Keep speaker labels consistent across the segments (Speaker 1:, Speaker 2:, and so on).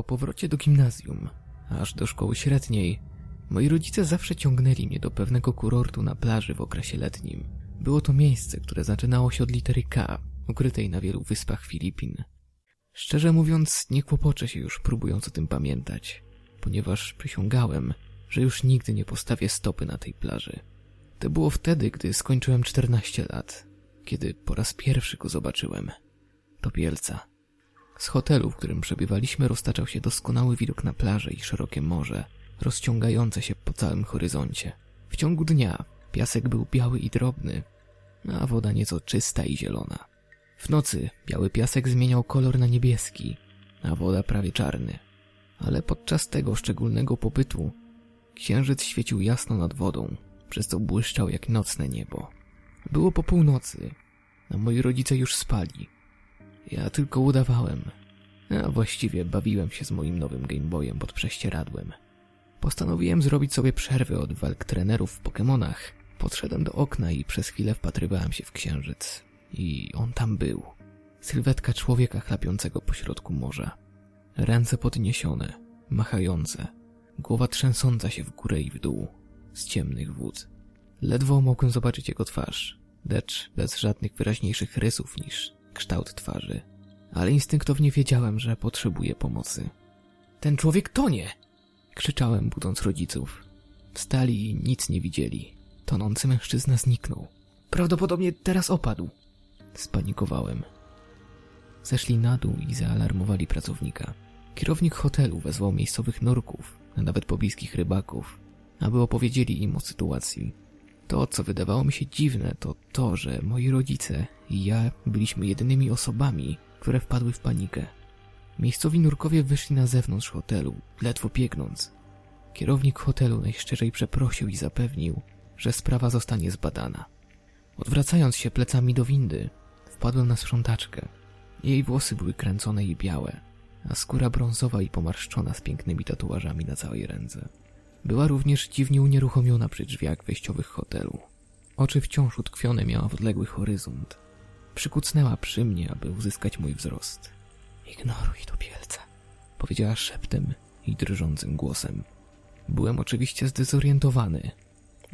Speaker 1: Po powrocie do gimnazjum, aż do szkoły średniej, moi rodzice zawsze ciągnęli mnie do pewnego kurortu na plaży w okresie letnim. Było to miejsce, które zaczynało się od litery K, ukrytej na wielu wyspach Filipin. Szczerze mówiąc, nie kłopoczę się już próbując o tym pamiętać, ponieważ przysiągałem, że już nigdy nie postawię stopy na tej plaży. To było wtedy, gdy skończyłem 14 lat, kiedy po raz pierwszy go zobaczyłem. To Bielca. Z hotelu, w którym przebywaliśmy, roztaczał się doskonały widok na plażę i szerokie morze, rozciągające się po całym horyzoncie. W ciągu dnia piasek był biały i drobny, a woda nieco czysta i zielona. W nocy biały piasek zmieniał kolor na niebieski, a woda prawie czarny. Ale podczas tego szczególnego pobytu księżyc świecił jasno nad wodą, przez co błyszczał jak nocne niebo. Było po północy, a moi rodzice już spali. Ja tylko udawałem, a właściwie bawiłem się z moim nowym Gameboyem pod prześcieradłem. Postanowiłem zrobić sobie przerwę od walk trenerów w Pokemonach. Podszedłem do okna i przez chwilę wpatrywałem się w księżyc. I on tam był. Sylwetka człowieka chlapiącego pośrodku morza. Ręce podniesione, machające, głowa trzęsąca się w górę i w dół, z ciemnych wód. Ledwo mogłem zobaczyć jego twarz, lecz bez żadnych wyraźniejszych rysów niż kształt twarzy. Ale instynktownie wiedziałem, że potrzebuję pomocy. Ten człowiek tonie! Krzyczałem, budząc rodziców. Wstali i nic nie widzieli. Tonący mężczyzna zniknął. Prawdopodobnie teraz opadł. Spanikowałem. Zeszli na dół i zaalarmowali pracownika. Kierownik hotelu wezwał miejscowych nurków, a nawet pobliskich rybaków, aby opowiedzieli im o sytuacji. To, co wydawało mi się dziwne, to to, że moi rodzice i ja byliśmy jedynymi osobami, które wpadły w panikę. Miejscowi nurkowie wyszli na zewnątrz hotelu, ledwo biegnąc. Kierownik hotelu najszczerzej przeprosił i zapewnił, że sprawa zostanie zbadana. Odwracając się plecami do windy, wpadłem na sprzątaczkę. Jej włosy były kręcone i białe, a skóra brązowa i pomarszczona z pięknymi tatuażami na całej ręce. Była również dziwnie unieruchomiona przy drzwiach wejściowych hotelu. Oczy wciąż utkwione miała w odległy horyzont. Przykucnęła przy mnie, aby uzyskać mój wzrost. Ignoruj to, Bielce, powiedziała szeptem i drżącym głosem. Byłem oczywiście zdezorientowany,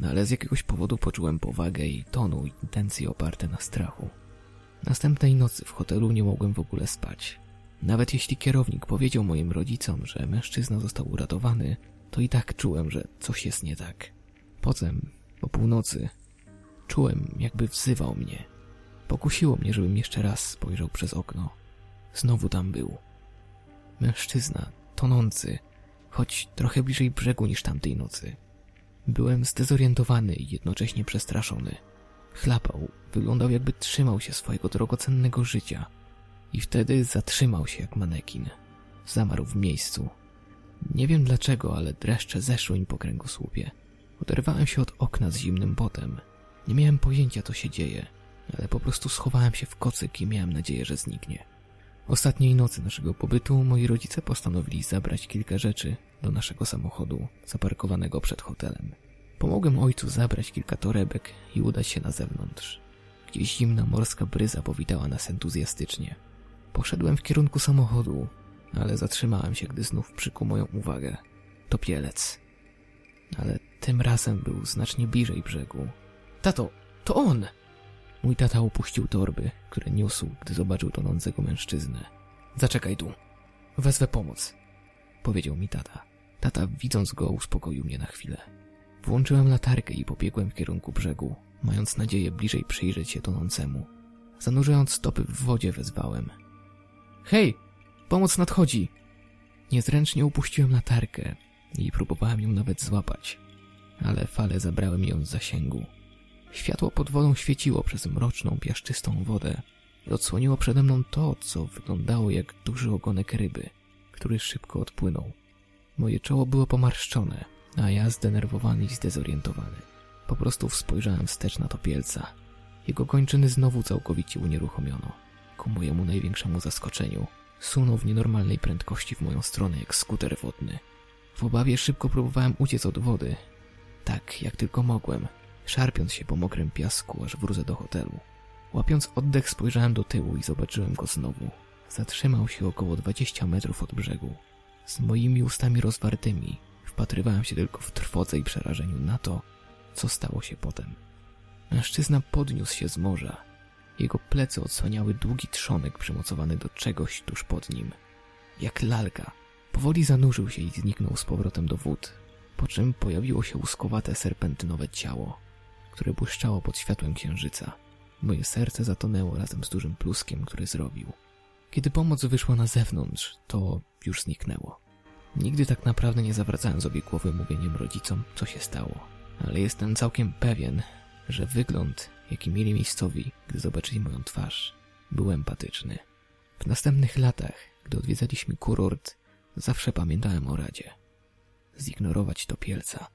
Speaker 1: ale z jakiegoś powodu poczułem powagę i tonu intencje oparte na strachu. Następnej nocy w hotelu nie mogłem w ogóle spać. Nawet jeśli kierownik powiedział moim rodzicom, że mężczyzna został uratowany, to i tak czułem, że coś jest nie tak. Potem, po północy, czułem, jakby wzywał mnie. Pokusiło mnie, żebym jeszcze raz spojrzał przez okno. Znowu tam był. Mężczyzna, tonący, choć trochę bliżej brzegu niż tamtej nocy. Byłem zdezorientowany i jednocześnie przestraszony. Chlapał, wyglądał jakby trzymał się swojego drogocennego życia. I wtedy zatrzymał się jak manekin. Zamarł w miejscu. Nie wiem dlaczego, ale dreszcze zeszły mi po kręgosłupie. Oderwałem się od okna z zimnym potem. Nie miałem pojęcia, co się dzieje, ale po prostu schowałem się w kocyk i miałem nadzieję, że zniknie. Ostatniej nocy naszego pobytu moi rodzice postanowili zabrać kilka rzeczy do naszego samochodu zaparkowanego przed hotelem. Pomogłem ojcu zabrać kilka torebek i udać się na zewnątrz. Gdzieś zimna morska bryza powitała nas entuzjastycznie. Poszedłem w kierunku samochodu, ale zatrzymałem się, gdy znów przykuł moją uwagę. To pielec. Ale tym razem był znacznie bliżej brzegu. Tato, to on! Mój tata opuścił torby, które niósł, gdy zobaczył tonącego mężczyznę. Zaczekaj tu. Wezwę pomoc, powiedział mi tata. Tata, widząc go, uspokoił mnie na chwilę. Włączyłem latarkę i pobiegłem w kierunku brzegu, mając nadzieję bliżej przyjrzeć się tonącemu. Zanurzając stopy w wodzie, wezwałem. Hej! Pomoc nadchodzi! Niezręcznie upuściłem latarkę i próbowałem ją nawet złapać, ale fale zabrały mi ją z zasięgu. Światło pod wodą świeciło przez mroczną, piaszczystą wodę i odsłoniło przede mną to, co wyglądało jak duży ogonek ryby, który szybko odpłynął. Moje czoło było pomarszczone, a ja zdenerwowany i zdezorientowany. Po prostu spojrzałem wstecz na topielca. Jego kończyny znowu całkowicie unieruchomiono. Ku mojemu największemu zaskoczeniu sunął w nienormalnej prędkości w moją stronę jak skuter wodny. W obawie szybko próbowałem uciec od wody, tak jak tylko mogłem, szarpiąc się po mokrym piasku, aż wrócę do hotelu. Łapiąc oddech spojrzałem do tyłu i zobaczyłem go znowu. Zatrzymał się około 20 metrów od brzegu. Z moimi ustami rozwartymi wpatrywałem się tylko w trwodze i przerażeniu na to, co stało się potem. Mężczyzna podniósł się z morza. Jego plecy odsłaniały długi trzonek przymocowany do czegoś tuż pod nim. Jak lalka, powoli zanurzył się i zniknął z powrotem do wód, po czym pojawiło się łuskowate serpentynowe ciało, które błyszczało pod światłem księżyca. Moje serce zatonęło razem z dużym pluskiem, który zrobił. Kiedy pomoc wyszła na zewnątrz, to już zniknęło. Nigdy tak naprawdę nie zawracałem sobie głowy mówieniem rodzicom, co się stało. Ale jestem całkiem pewien, że wygląd, jaki mieli miejscowi, gdy zobaczyli moją twarz, był empatyczny. W następnych latach, gdy odwiedzaliśmy kurort, zawsze pamiętałem o radzie. Zignorować to pielca.